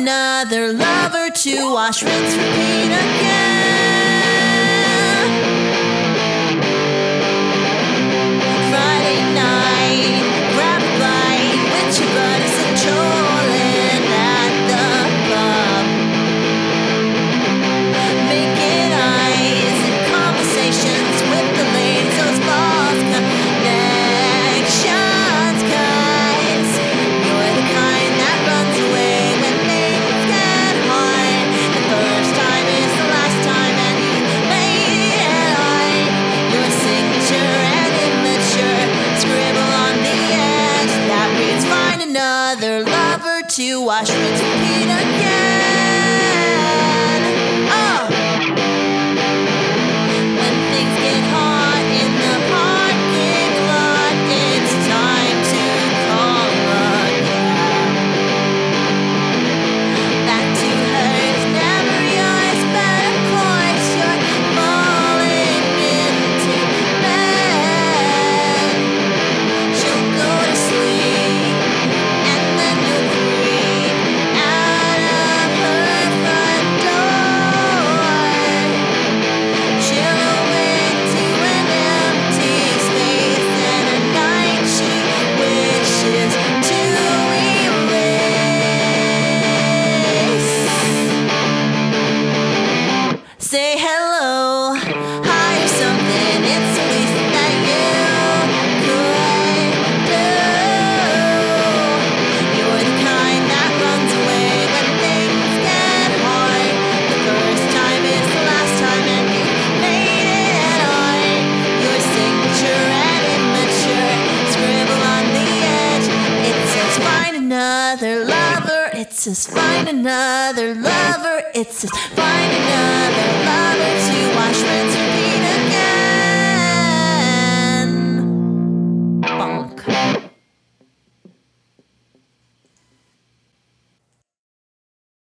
another lover to wash, rinse, repeat again. lover to wash me to again. It's just find another lover. It's just find another.